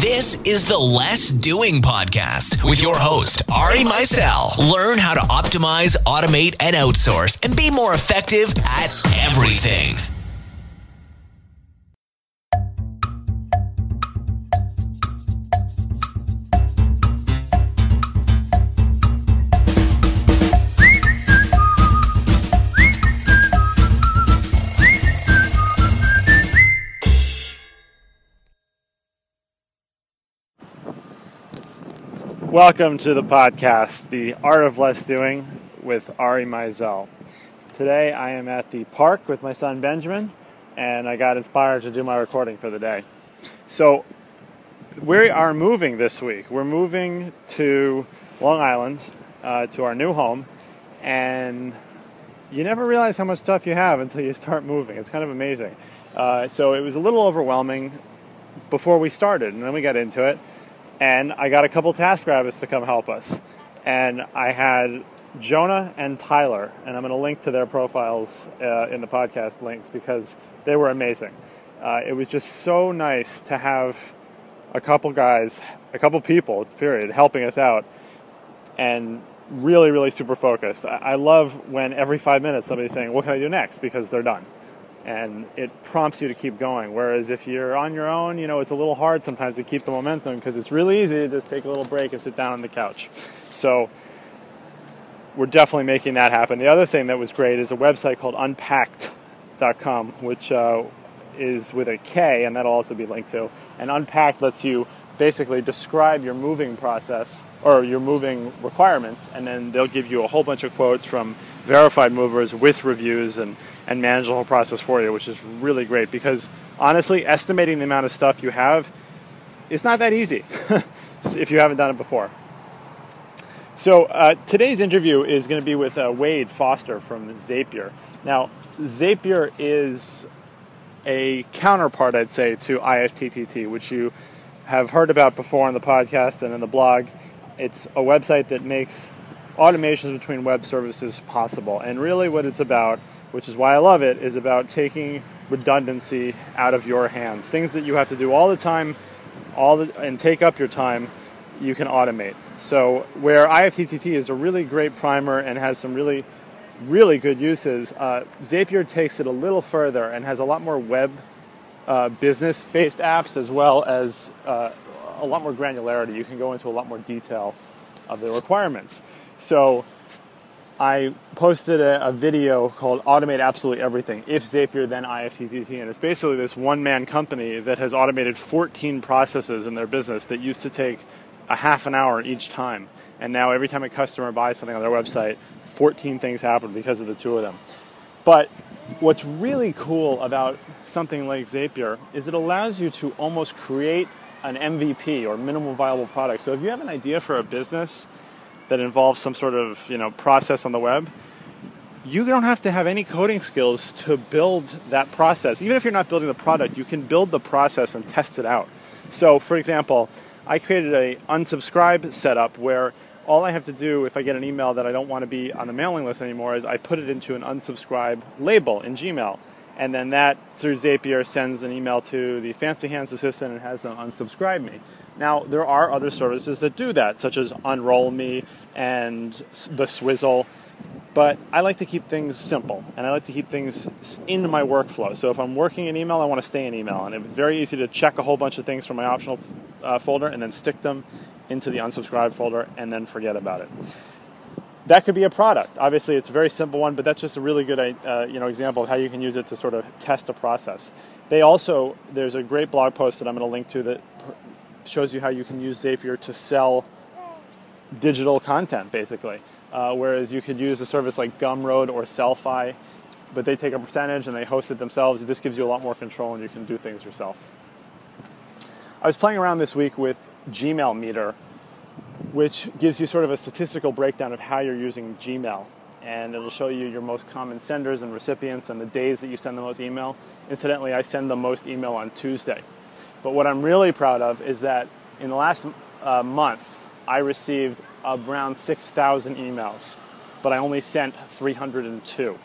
This is the Less Doing Podcast with your host, Ari Meisel. Learn how to optimize, automate, and outsource and be more effective at everything. Welcome to the podcast, The Art of Less Doing with Ari Meisel. Today I am at the park with my son Benjamin, and I got inspired to do my recording for the day. So, we are moving this week. We're moving to Long Island, uh, to our new home, and you never realize how much stuff you have until you start moving. It's kind of amazing. Uh, so, it was a little overwhelming before we started, and then we got into it and I got a couple TaskRabbits to come help us. And I had Jonah and Tyler, and I'm going to link to their profiles uh, in the podcast links because they were amazing. Uh, it was just so nice to have a couple guys, a couple people, period, helping us out, and really, really super focused. I, I love when every five minutes somebody's saying, "What can I do next?" because they're done and it prompts you to keep going. Whereas if you're on your own, you know, it's a little hard sometimes to keep the momentum because it's really easy to just take a little break and sit down on the couch. So we're definitely making that happen. The other thing that was great is a website called unpakt.com, which uh, is with a K, and that'll also be linked to. And Unpakt lets you basically describe your moving process or your moving requirements, and then they'll give you a whole bunch of quotes from verified movers with reviews and, and manage the whole process for you, which is really great because honestly, estimating the amount of stuff you have is not that easy if you haven't done it before. So uh, today's interview is going to be with uh, Wade Foster from Zapier. Now, Zapier is a counterpart, I'd say, to IFTTT, which you have heard about before on the podcast and in the blog. It's a website that makes automations between web services possible. And really, what it's about, which is why I love it, is about taking redundancy out of your hands. Things that you have to do all the time, all the, and take up your time, you can automate. So where IFTTT is a really great primer and has some really, really good uses, uh, Zapier takes it a little further and has a lot more web uh, business-based apps as well as uh, a lot more granularity. You can go into a lot more detail of the requirements. So I posted a, a, video called Automate Absolutely Everything, if Zapier then IFTTT. And it's basically this one man company that has automated 14 processes in their business that used to take a half an hour each time. And now every time a customer buys something on their website, 14 things happen because of the two of them. But what's really cool about something like Zapier is it allows you to almost create an MVP or minimal viable product. So if you have an idea for a business, that involves some sort of you know process on the web, you don't have to have any coding skills to build that process. Even if you're not building the product, you can build the process and test it out. So, for example, I created a unsubscribe setup where all I have to do if I get an email that I don't want to be on the mailing list anymore is I put it into an unsubscribe label in Gmail. And then that through Zapier sends an email to the Fancy Hands assistant and has them unsubscribe me. Now, there are other services that do that, such as Unroll Me and the Swizzle, but I like to keep things simple and I like to keep things in my workflow. So if I'm working in email, I want to stay in email, and it's very easy to check a whole bunch of things from my optional uh, folder and then stick them into the unsubscribe folder and then forget about it. That could be a product. Obviously, it's a very simple one, but that's just a really good uh, you know example of how you can use it to sort of test a process. They also there's a great blog post that I'm going to link to that shows you how you can use Zapier to sell digital content, basically. Uh, whereas you could use a service like Gumroad or Sellfy, but they take a percentage and they host it themselves. This gives you a lot more control and you can do things yourself. I was playing around this week with Gmail Meter, which gives you sort of a statistical breakdown of how you're using Gmail. And it'll show you your most common senders and recipients and the days that you send the most email. Incidentally, I send the most email on Tuesday. But what I'm really proud of is that in the last uh, month, I received around 6,000 emails, but I only sent 302,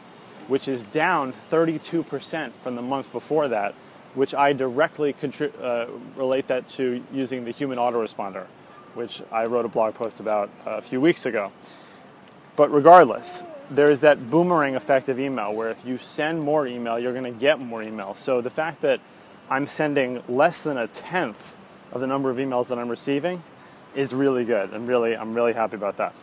which is down 32% from the month before that, which I directly contri- uh, relate that to using the human autoresponder, which I wrote a blog post about a few weeks ago. But regardless, there's that boomerang effect of email where if you send more email, you're going to get more email. So the fact that I'm sending less than a tenth of the number of emails that I'm receiving is really good. And really, I'm really happy about that.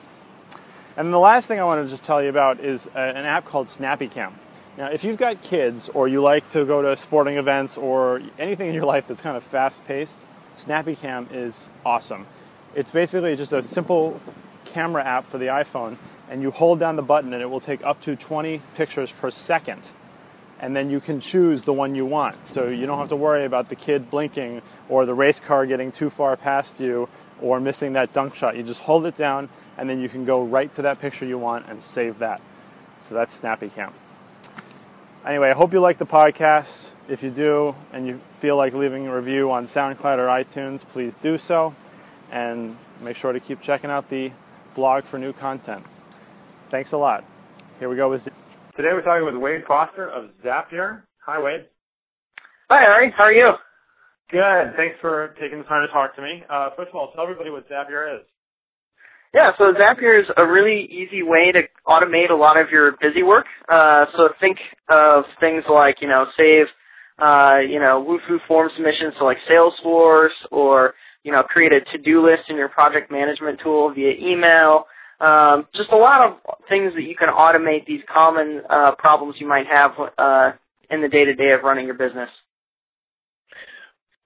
And the last thing I want to just tell you about is uh, an app called SnappyCam. Now, if you've got kids or you like to go to sporting events or anything in your life that's kind of fast paced, SnappyCam is awesome. It's basically just a simple camera app for the iPhone, and you hold down the button and it will take up to 20 pictures per second. And then you can choose the one you want. So you don't have to worry about the kid blinking or the race car getting too far past you or missing that dunk shot. You just hold it down and then you can go right to that picture you want and save that. So that's SnappyCam. Anyway, I hope you like the podcast. If you do and you feel like leaving a review on SoundCloud or iTunes, please do so. And make sure to keep checking out the blog for new content. Thanks a lot. Here we go with Today we're talking with Wade Foster of Zapier. Hi, Wade. Hi, Ari. How are you? Good. Thanks for taking the time to talk to me. Uh, first of all, tell everybody what Zapier is. Yeah, so Zapier is a really easy way to automate a lot of your busy work. Uh, so think of things like, you know, save, uh, you know, Wufoo form submissions to like Salesforce or, you know, create a to-do list in your project management tool via email. Um, just a lot of things that you can automate these common uh, problems you might have uh, in the day-to-day of running your business.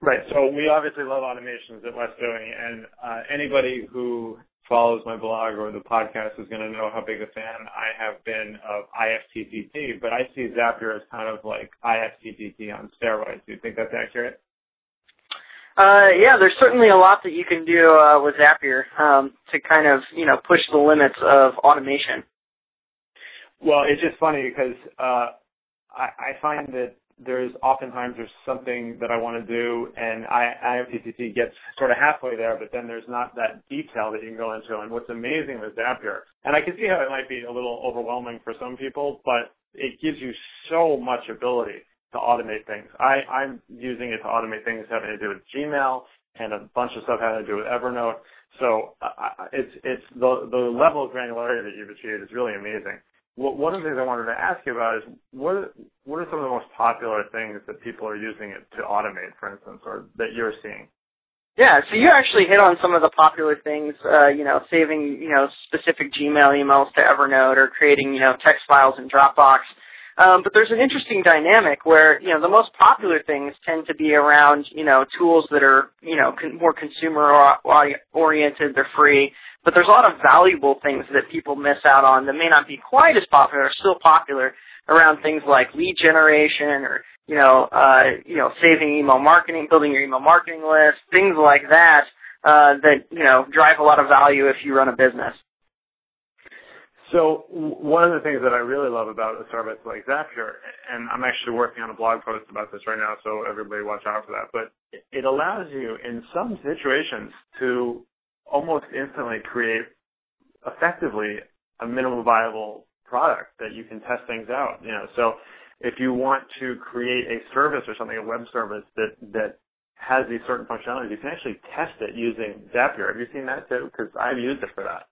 Right. So we obviously love automations at Doing, and uh, anybody who follows my blog or the podcast is going to know how big a fan I have been of IFTTT, but I see Zapier as kind of like IFTTT on steroids. Do you think that's accurate? Uh, yeah, there's certainly a lot that you can do uh, with Zapier um, to kind of you know push the limits of automation. Well, it's just funny because uh, I, I find that there's oftentimes there's something that I want to do and I, IFTTT gets sort of halfway there, but then there's not that detail that you can go into. And what's amazing with Zapier, and I can see how it might be a little overwhelming for some people, but it gives you so much ability to automate things. I, I'm using it to automate things having to do with Gmail and a bunch of stuff having to do with Evernote. So uh, it's it's the the level of granularity that you've achieved is really amazing one of the things I wanted to ask you about is what what are some of the most popular things that people are using it to automate, for instance, or that you're seeing? Yeah, so you actually hit on some of the popular things, uh, you know, saving, you know, specific Gmail emails to Evernote or creating, you know, text files in Dropbox. Um, but there's an interesting dynamic where, you know, the most popular things tend to be around, you know, tools that are, you know, con- more consumer oriented, they're free. But there's a lot of valuable things that people miss out on that may not be quite as popular, or still popular around things like lead generation or, you know, uh, you know, saving email marketing, building your email marketing list, things like that, uh, that, you know, drive a lot of value if you run a business. So one of the things that I really love about a service like Zapier, and I'm actually working on a blog post about this right now, so everybody watch out for that, but it allows you in some situations to almost instantly create effectively a minimum viable product that you can test things out. You know, so if you want to create a service or something, a web service that that has these certain functionalities, you can actually test it using Zapier. Have you seen that too? Because I've used it for that.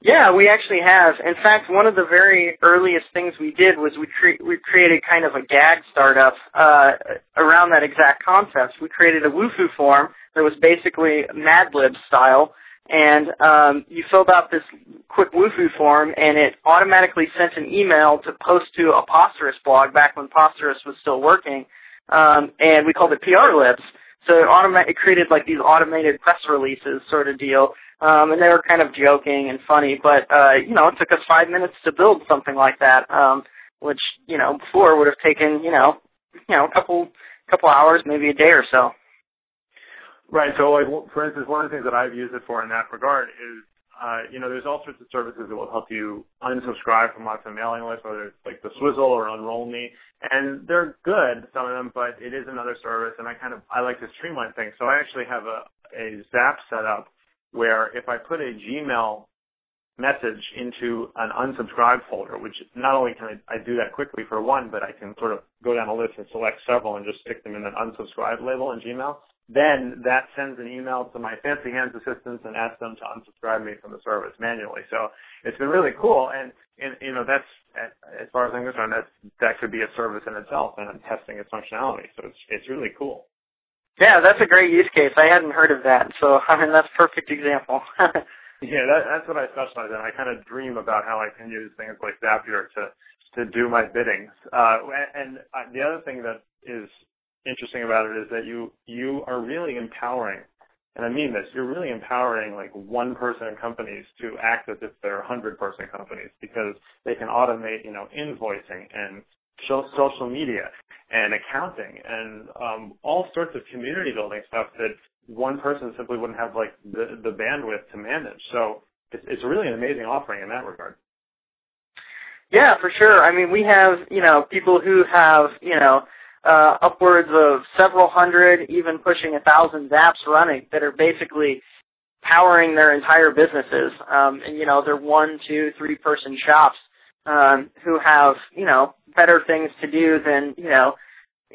Yeah, we actually have. In fact, one of the very earliest things we did was we cre- we created kind of a gag startup uh, around that exact concept. We created a Wufoo form that was basically Mad Lib style, and um, you filled out this quick Wufoo form, and it automatically sent an email to post to a Posterous blog back when Posterous was still working, um, and we called it PR Libs. So it, automa- it created like these automated press releases sort of deal um, and they were kind of joking and funny, but uh, you know, it took us five minutes to build something like that, um, which you know before would have taken you know, you know, a couple couple hours, maybe a day or so. Right. So, like for instance, one of the things that I've used it for in that regard is, uh, you know, there's all sorts of services that will help you unsubscribe from lots of mailing lists, whether it's like the Swizzle or Unroll Me, and they're good, some of them, but it is another service, and I kind of I like to streamline things. So I actually have a a Zap set up where if I put a Gmail message into an unsubscribe folder, which not only can I, I do that quickly for one, but I can sort of go down a list and select several and just stick them in an unsubscribe label in Gmail. Then that sends an email to my fancy hands assistants and asks them to unsubscribe me from the service manually. So it's been really cool, and, and you know that's as far as I'm concerned, that that could be a service in itself, and I'm testing its functionality. So it's it's really cool. Yeah, that's a great use case. I hadn't heard of that, so I mean that's a perfect example. yeah, that, that's what I specialize in. I kind of dream about how I can use things like Zapier to to do my biddings. Uh, and uh, the other thing that is interesting about it is that you you are really empowering, and I mean this. You're really empowering like one person companies to act as if they're hundred person companies because they can automate, you know, invoicing and social media and accounting and um, all sorts of community building stuff that one person simply wouldn't have like the, the bandwidth to manage. So it's, it's really an amazing offering in that regard. Yeah, for sure. I mean, we have, you know, people who have, you know, uh, upwards of several hundred, even pushing a thousand apps running that are basically powering their entire businesses. Um, and, you know, they're one, two, three person shops um, who have you know better things to do than you know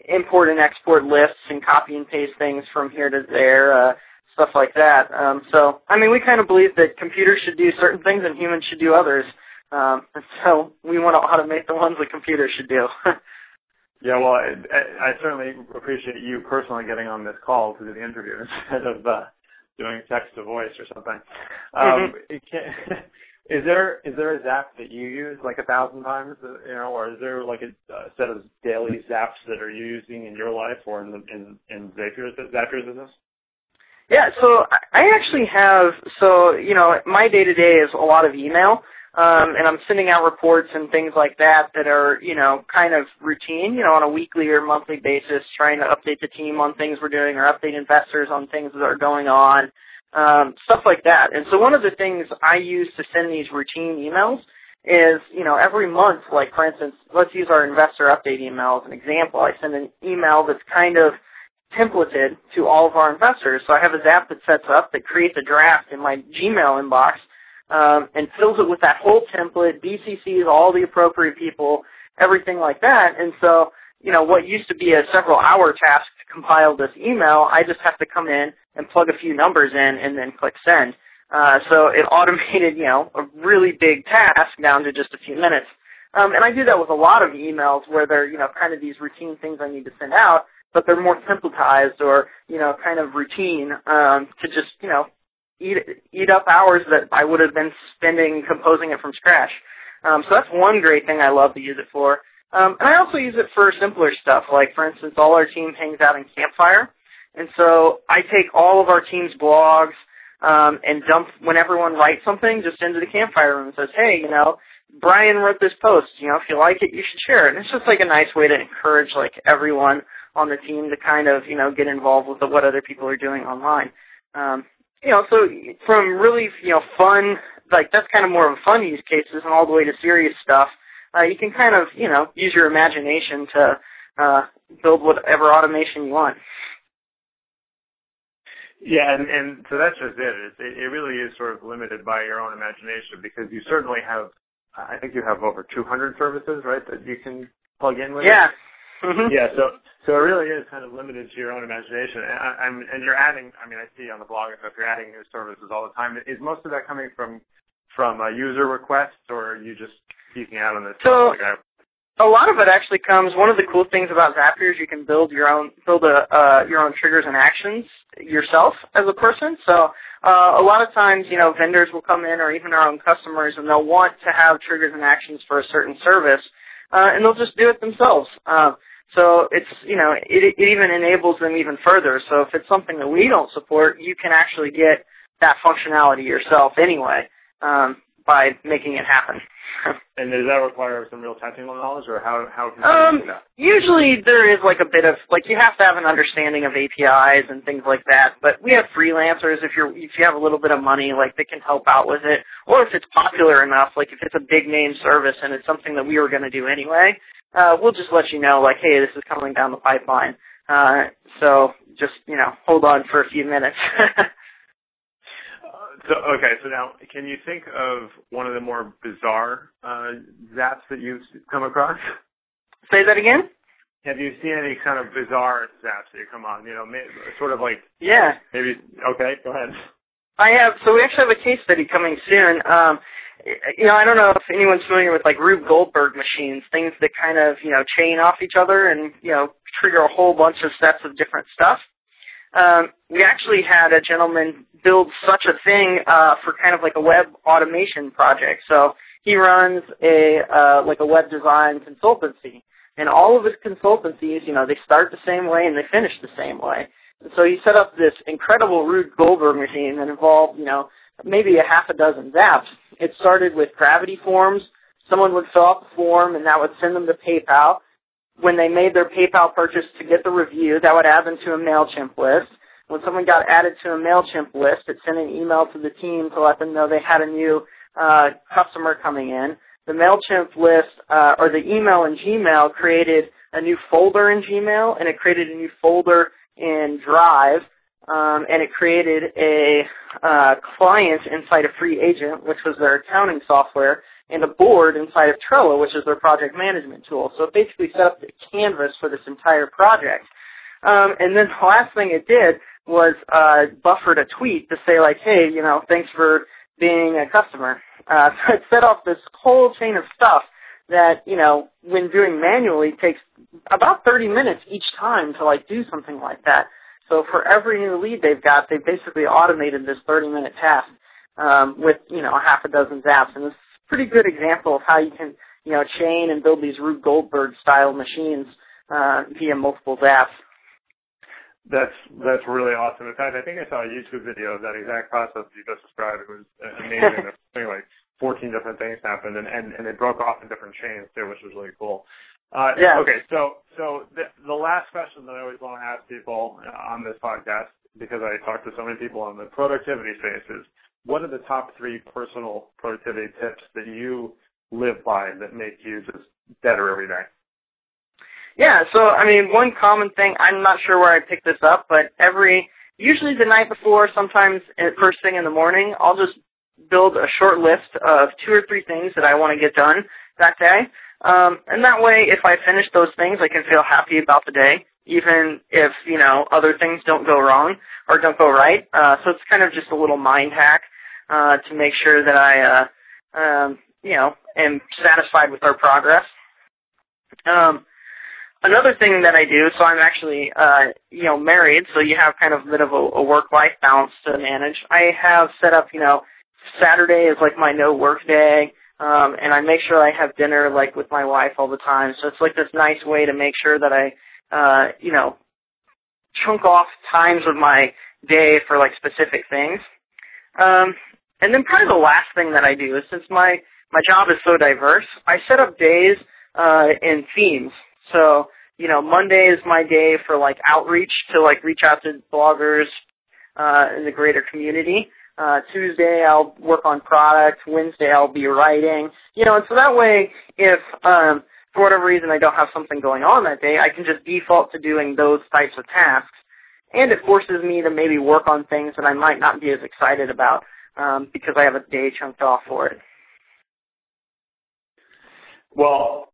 import and export lists and copy and paste things from here to there, uh, stuff like that. Um, so I mean, we kind of believe that computers should do certain things and humans should do others. Um, so we want to automate the ones that computers should do. yeah, well, I, I certainly appreciate you personally getting on this call to do the interview instead of uh, doing text to voice or something. Um, mm-hmm. can, is there is there a zap that you use like a thousand times, uh, you know, or is there like a, a set of daily zaps that are you using in your life or in the, in in Zapier's Zapier's business? Yeah, so I actually have so you know my day to day is a lot of email, um, and I'm sending out reports and things like that that are you know kind of routine, you know, on a weekly or monthly basis, trying to update the team on things we're doing or update investors on things that are going on um, stuff like that. And so one of the things I use to send these routine emails is, you know, every month, like for instance, let's use our investor update email as an example. I send an email that's kind of templated to all of our investors. So I have a Zap that sets up that creates a draft in my Gmail inbox um, and fills it with that whole template, BCCs all the appropriate people, everything like that. And so, you know, what used to be a several hour task to compile this email, I just have to come in and plug a few numbers in and then click send. Uh, so it automated, you know, a really big task down to just a few minutes. Um, and I do that with a lot of emails where they're, you know, kind of these routine things I need to send out, but they're more templatized or, you know, kind of routine um, to just, you know, eat eat up hours that I would have been spending composing it from scratch. Um, so that's one great thing I love to use it for. Um, and I also use it for simpler stuff, like for instance, all our team hangs out in Campfire. And so I take all of our team's blogs um, and dump when everyone writes something just into the campfire room and says, hey, you know, Brian wrote this post. You know, if you like it, you should share it. And it's just like a nice way to encourage like everyone on the team to kind of you know get involved with the, what other people are doing online. Um, you know, so from really you know fun like that's kind of more of a fun use cases and all the way to serious stuff. Uh, you can kind of you know use your imagination to uh, build whatever automation you want. Yeah, and, and so that's just it. it. It really is sort of limited by your own imagination because you certainly have, I think you have over 200 services, right, that you can plug in with. Yeah. Mm-hmm. Yeah, so so it really is kind of limited to your own imagination, and, I, am and you're adding. I mean, I see on the blog if you're adding new services all the time. Is most of that coming from from uh, user requests, or are you just speaking out on this? So like a lot of it actually comes. One of the cool things about Zapier is you can build your own build a uh, your own triggers and actions yourself as a person. So uh, a lot of times, you know, vendors will come in or even our own customers, and they'll want to have triggers and actions for a certain service, uh, and they'll just do it themselves. Uh, so it's you know it, it even enables them even further. So if it's something that we don't support, you can actually get that functionality yourself anyway um, by making it happen. and does that require some real technical knowledge, or how how? Um, usually there is like a bit of like you have to have an understanding of APIs and things like that. But we have freelancers if you're if you have a little bit of money, like they can help out with it, or if it's popular enough, like if it's a big name service and it's something that we were going to do anyway, uh, we'll just let you know like, hey, this is coming down the pipeline. Uh, so just you know hold on for a few minutes. So okay, so now can you think of one of the more bizarre uh, zaps that you've come across? Say that again. Have you seen any kind of bizarre zaps that you come on? You know, sort of like yeah. Maybe okay. Go ahead. I have. So we actually have a case study coming soon. Um, you know, I don't know if anyone's familiar with like Rube Goldberg machines, things that kind of you know chain off each other and you know trigger a whole bunch of sets of different stuff. Um, we actually had a gentleman build such a thing uh, for kind of like a web automation project. So he runs a uh, like a web design consultancy, and all of his consultancies, you know, they start the same way and they finish the same way. And so he set up this incredible Rube Goldberg machine that involved, you know, maybe a half a dozen zaps. It started with gravity forms. Someone would fill out the form, and that would send them to PayPal. When they made their PayPal purchase to get the review, that would add them to a MailChimp list. When someone got added to a MailChimp list, it sent an email to the team to let them know they had a new uh, customer coming in. The MailChimp list, uh, or the email in Gmail created a new folder in Gmail, and it created a new folder in Drive, um, and it created a uh, client inside of FreeAgent, which was their accounting software, and a board inside of Trello, which is their project management tool. So it basically set up the canvas for this entire project. Um, and then the last thing it did was uh, buffered a tweet to say like, hey, you know, thanks for being a customer. Uh, so it set off this whole chain of stuff that, you know, when doing manually takes about 30 minutes each time to like do something like that. So for every new lead they've got, they've basically automated this 30 minute task um, with, you know, half a dozen zaps. And it's a pretty good example of how you can, you know, chain and build these Rube Goldberg style machines uh, via multiple zaps. That's that's really awesome. In fact, I think I saw a YouTube video of that exact process you just described. It was amazing. There's like 14 different things happened, and and and they broke off in different chains too, which was really cool. Uh, yeah. Okay. So so the the last question that I always want to ask people on this podcast, because I talk to so many people on the productivity space, is what are the top three personal productivity tips that you live by that make you just better every day? Yeah, so I mean, one common thing, I'm not sure where I picked this up, but every, usually the night before, sometimes first thing in the morning, I'll just build a short list of two or three things that I want to get done that day. Um, and that way, if I finish those things, I can feel happy about the day, even if, you know, other things don't go wrong or don't go right. Uh, so it's kind of just a little mind hack, uh, to make sure that I, uh, um, you know, am satisfied with our progress. Um, another thing that I do, so I'm actually, uh, you know, married, so you have kind of a bit of a, a work-life balance to manage. I have set up, you know, Saturday is like my no work day, um, and I make sure I have dinner like with my wife all the time. So it's like this nice way to make sure that I, uh, you know, chunk off times of my day for like specific things. Um, and then probably the last thing that I do is since my my job is so diverse, I set up days uh, in themes. So, you know, Monday is my day for like outreach to like reach out to bloggers uh, in the greater community. Uh, Tuesday I'll work on product. Wednesday I'll be writing. You know, and so that way, if um, for whatever reason I don't have something going on that day, I can just default to doing those types of tasks. And it forces me to maybe work on things that I might not be as excited about um, because I have a day chunked off for it. Well,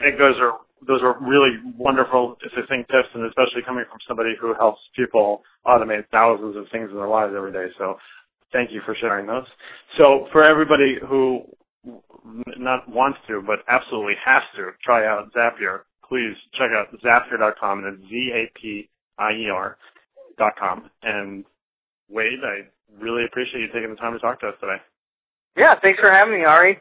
I think those are those are really wonderful, succinct tips, and especially coming from somebody who helps people automate thousands of things in their lives every day. So, thank you for sharing those. So, for everybody who not wants to, but absolutely has to try out Zapier, please check out Zapier.com, and it's Z-A-P-I-E-R dot com. And Wade, I really appreciate you taking the time to talk to us today. Yeah, thanks for having me, Ari.